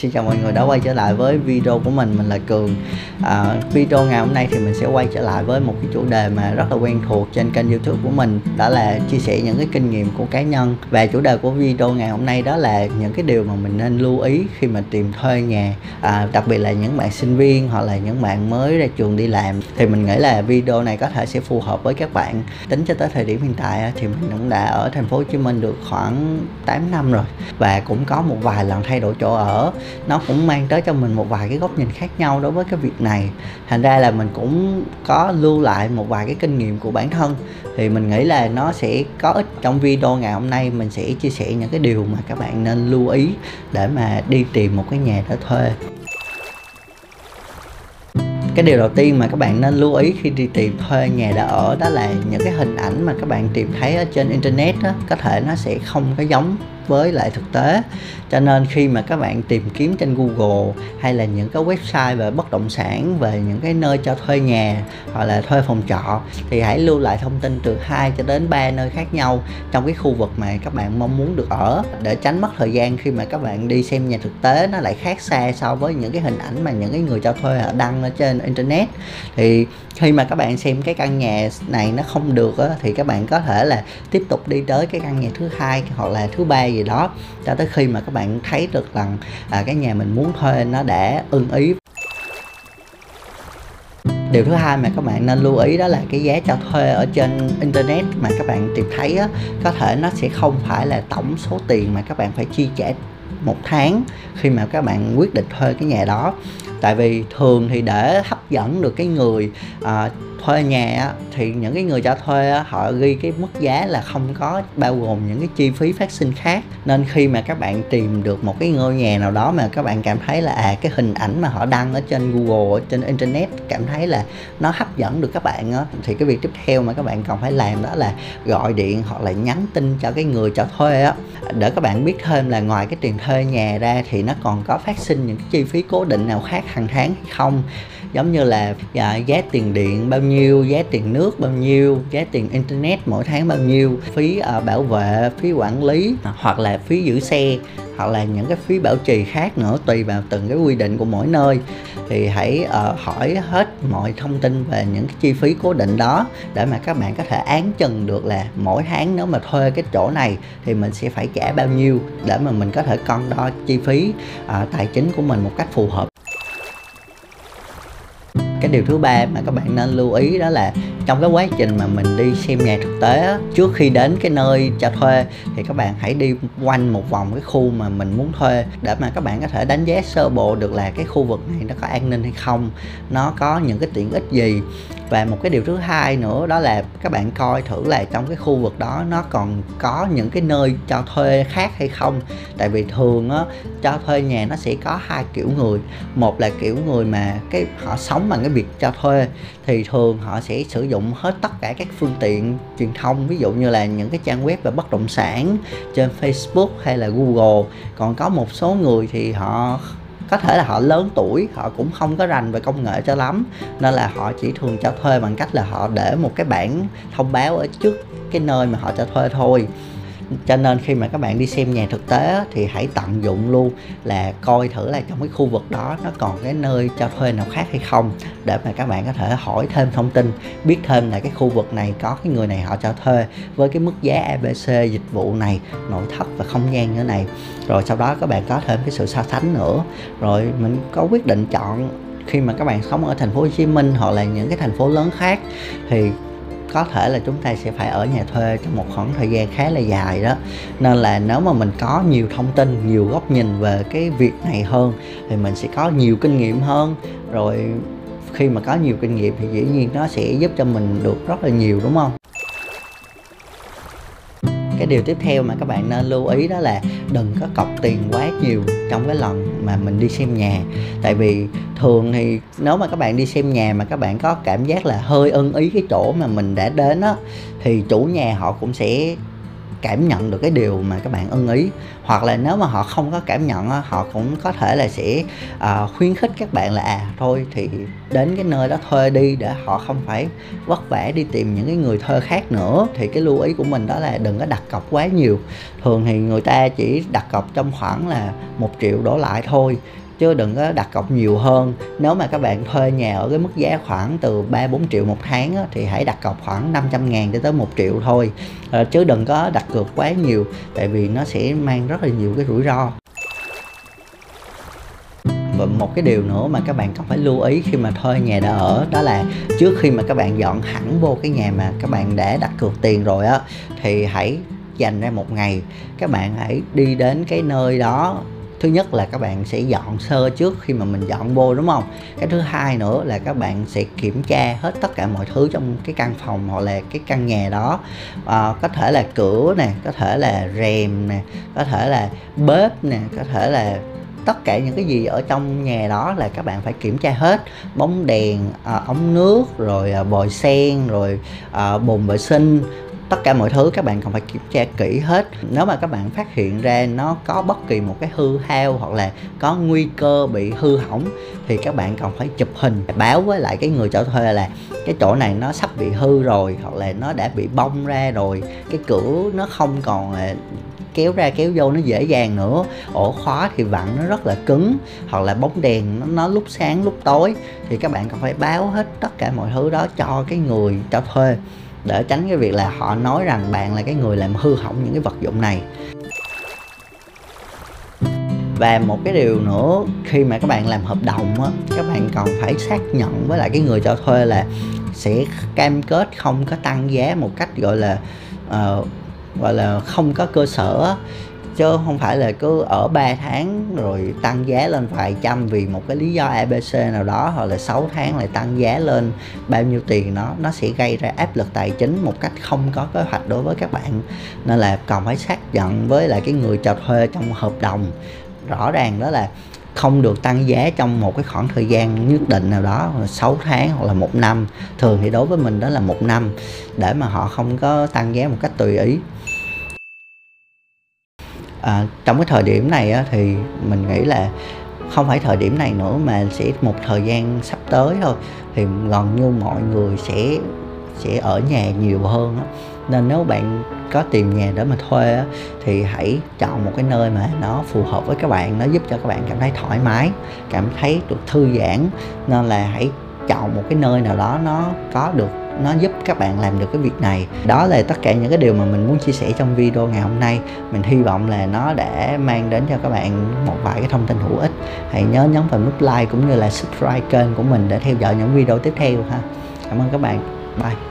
Xin chào mọi người đã quay trở lại với video của mình, mình là Cường. À, Video ngày hôm nay thì mình sẽ quay trở lại với một cái chủ đề mà rất là quen thuộc trên kênh youtube của mình Đó là chia sẻ những cái kinh nghiệm của cá nhân. Và chủ đề của video ngày hôm nay đó là những cái điều mà mình nên lưu ý khi mà tìm thuê nhà à, Đặc biệt là những bạn sinh viên hoặc là những bạn mới ra trường đi làm. Thì mình nghĩ là video này có thể sẽ phù hợp với các bạn. Tính cho tới thời điểm hiện tại thì mình cũng đã ở thành phố Hồ Chí Minh được khoảng 8 năm rồi Và cũng có một vài lần thay đổi chỗ ở nó cũng mang tới cho mình một vài cái góc nhìn khác nhau đối với cái việc này. Thành ra là mình cũng có lưu lại một vài cái kinh nghiệm của bản thân. Thì mình nghĩ là nó sẽ có ích trong video ngày hôm nay. Mình sẽ chia sẻ những cái điều mà các bạn nên lưu ý để mà đi tìm một cái nhà để thuê. Cái điều đầu tiên mà các bạn nên lưu ý khi đi tìm thuê nhà để ở đó là những cái hình ảnh mà các bạn tìm thấy ở trên internet đó, có thể nó sẽ không có giống với lại thực tế. Cho nên khi mà các bạn tìm kiếm trên Google hay là những cái website về bất động sản về những cái nơi cho thuê nhà hoặc là thuê phòng trọ thì hãy lưu lại thông tin từ 2 cho đến 3 nơi khác nhau trong cái khu vực mà các bạn mong muốn được ở để tránh mất thời gian khi mà các bạn đi xem nhà thực tế nó lại khác xa so với những cái hình ảnh mà những cái người cho thuê họ đăng ở trên internet. Thì khi mà các bạn xem cái căn nhà này nó không được á, thì các bạn có thể là tiếp tục đi tới cái căn nhà thứ hai hoặc là thứ ba gì đó cho tới khi mà các bạn thấy được rằng à, cái nhà mình muốn thuê nó đã ưng ý. Điều thứ hai mà các bạn nên lưu ý đó là cái giá cho thuê ở trên internet mà các bạn tìm thấy á, có thể nó sẽ không phải là tổng số tiền mà các bạn phải chi trả một tháng khi mà các bạn quyết định thuê cái nhà đó. Tại vì thường thì để hấp dẫn được cái người uh, thuê nhà thì những cái người cho thuê họ ghi cái mức giá là không có bao gồm những cái chi phí phát sinh khác. Nên khi mà các bạn tìm được một cái ngôi nhà nào đó mà các bạn cảm thấy là à cái hình ảnh mà họ đăng ở trên Google, ở trên internet cảm thấy là nó hấp dẫn được các bạn á, thì cái việc tiếp theo mà các bạn cần phải làm đó là gọi điện hoặc là nhắn tin cho cái người cho thuê á. Để các bạn biết thêm là ngoài cái tiền thuê nhà ra thì nó còn có phát sinh những cái chi phí cố định nào khác hàng tháng hay không giống như là à, giá tiền điện bao nhiêu giá tiền nước bao nhiêu giá tiền internet mỗi tháng bao nhiêu phí à, bảo vệ phí quản lý hoặc là phí giữ xe hoặc là những cái phí bảo trì khác nữa tùy vào từng cái quy định của mỗi nơi. Thì hãy uh, hỏi hết mọi thông tin về những cái chi phí cố định đó để mà các bạn có thể án chừng được là mỗi tháng nếu mà thuê cái chỗ này thì mình sẽ phải trả bao nhiêu để mà mình có thể cân đo chi phí uh, tài chính của mình một cách phù hợp cái điều thứ ba mà các bạn nên lưu ý đó là trong cái quá trình mà mình đi xem nhà thực tế á, trước khi đến cái nơi cho thuê thì các bạn hãy đi quanh một vòng cái khu mà mình muốn thuê để mà các bạn có thể đánh giá sơ bộ được là cái khu vực này nó có an ninh hay không nó có những cái tiện ích gì. Và một cái điều thứ hai nữa đó là các bạn coi thử là trong cái khu vực đó nó còn có những cái nơi cho thuê khác hay không. Tại vì thường á cho thuê nhà nó sẽ có hai kiểu người. Một là kiểu người mà cái họ sống bằng cái việc cho thuê thì thường họ sẽ sử dụng hết tất cả các phương tiện truyền thông, ví dụ như là những cái trang web về bất động sản trên Facebook hay là Google. Còn có một số người thì họ, có thể là họ lớn tuổi, họ cũng không có rành về công nghệ cho lắm, nên là họ chỉ thường cho thuê bằng cách là họ để một cái bảng thông báo ở trước cái nơi mà họ cho thuê thôi cho nên khi mà các bạn đi xem nhà thực tế thì hãy tận dụng luôn là coi thử là trong cái khu vực đó nó còn cái nơi cho thuê nào khác hay không, để mà các bạn có thể hỏi thêm thông tin, biết thêm là cái khu vực này có cái người này họ cho thuê với cái mức giá ABC dịch vụ này, nội thất và không gian như này. Rồi sau đó các bạn có thêm cái sự so sánh nữa. Rồi mình có quyết định chọn khi mà các bạn sống ở thành phố Hồ Chí Minh hoặc là những cái thành phố lớn khác, thì có thể là chúng ta sẽ phải ở nhà thuê trong một khoảng thời gian khá là dài đó. Nên là nếu mà mình có nhiều thông tin, nhiều góc nhìn về cái việc này hơn, thì mình sẽ có nhiều kinh nghiệm hơn. Rồi khi mà có nhiều kinh nghiệm thì dĩ nhiên nó sẽ giúp cho mình được rất là nhiều, đúng không? Cái điều tiếp theo mà các bạn nên lưu ý đó là đừng có cọc tiền quá nhiều trong cái lần mà mình đi xem nhà. Tại vì thường thì nếu mà các bạn đi xem nhà mà các bạn có cảm giác là hơi ưng ý cái chỗ mà mình đã đến á, thì chủ nhà họ cũng sẽ cảm nhận được cái điều mà các bạn ưng ý. Hoặc là nếu mà họ không có cảm nhận họ cũng có thể là sẽ uh, khuyến khích các bạn là à thôi thì đến cái nơi đó thuê đi để họ không phải vất vả đi tìm những cái người thuê khác nữa. Thì cái lưu ý của mình đó là đừng có đặt cọc quá nhiều. Thường thì người ta chỉ đặt cọc trong khoảng là một triệu đổ lại thôi chứ đừng có đặt cọc nhiều hơn. Nếu mà các bạn thuê nhà ở cái mức giá khoảng từ 3 4 triệu một tháng á, thì hãy đặt cọc khoảng 500 ngàn cho tới 1 triệu thôi. À, chứ đừng có đặt cược quá nhiều tại vì nó sẽ mang rất là nhiều cái rủi ro. Và một cái điều nữa mà các bạn cần phải lưu ý khi mà thuê nhà đã ở đó là trước khi mà các bạn dọn hẳn vô cái nhà mà các bạn đã đặt cược tiền rồi á thì hãy dành ra một ngày. Các bạn hãy đi đến cái nơi đó thứ nhất là các bạn sẽ dọn sơ trước khi mà mình dọn vô đúng không? Cái thứ hai nữa là các bạn sẽ kiểm tra hết tất cả mọi thứ trong cái căn phòng hoặc là cái căn nhà đó. À, có thể là cửa nè có thể là rèm nè có thể là bếp nè có thể là tất cả những cái gì ở trong nhà đó là các bạn phải kiểm tra hết. Bóng đèn à, ống nước rồi ờ, à, bồi sen rồi à, bồn vệ sinh tất cả mọi thứ các bạn cần phải kiểm tra kỹ hết. Nếu mà các bạn phát hiện ra nó có bất kỳ một cái hư hao hoặc là có nguy cơ bị hư hỏng thì các bạn cần phải chụp hình báo với lại cái người cho thuê là cái chỗ này nó sắp bị hư rồi hoặc là nó đã bị bong ra rồi cái cửa nó không còn kéo ra kéo vô nó dễ dàng nữa. Ổ khóa thì vặn nó rất là cứng hoặc là bóng đèn nó, nó lúc sáng lúc tối thì các bạn cần phải báo hết tất cả mọi thứ đó cho cái người cho thuê để tránh cái việc là họ nói rằng bạn là cái người làm hư hỏng những cái vật dụng này. Và một cái điều nữa khi mà các bạn làm hợp đồng á các bạn còn phải xác nhận với lại cái người cho thuê là sẽ cam kết không có tăng giá một cách gọi là uh, gọi là không có cơ sở chứ không phải là cứ ở 3 tháng rồi tăng giá lên vài trăm vì một cái lý do ABC nào đó, hoặc là 6 tháng lại tăng giá lên bao nhiêu tiền, nó nó sẽ gây ra áp lực tài chính một cách không có kế hoạch đối với các bạn. Nên là còn phải xác nhận với lại cái người cho thuê trong hợp đồng. Rõ ràng đó là không được tăng giá trong một cái khoảng thời gian nhất định nào đó 6 tháng hoặc là một năm. Thường thì đối với mình đó là một năm để mà họ không có tăng giá một cách tùy ý à, trong cái thời điểm này á, thì mình nghĩ là không phải thời điểm này nữa mà sẽ một thời gian sắp tới thôi thì gần như mọi người sẽ sẽ ở nhà nhiều hơn á. nên nếu bạn có tìm nhà để mà thuê á, thì hãy chọn một cái nơi mà nó phù hợp với các bạn nó giúp cho các bạn cảm thấy thoải mái cảm thấy được thư giãn nên là hãy chọn một cái nơi nào đó nó có được nó giúp các bạn làm được cái việc này. Đó là tất cả những cái điều mà mình muốn chia sẻ trong video ngày hôm nay. Mình hy vọng là nó đã mang đến cho các bạn một vài cái thông tin hữu ích. Hãy nhớ nhấn vào nút like cũng như là subscribe kênh của mình để theo dõi những video tiếp theo ha. Cảm ơn các bạn. Bye.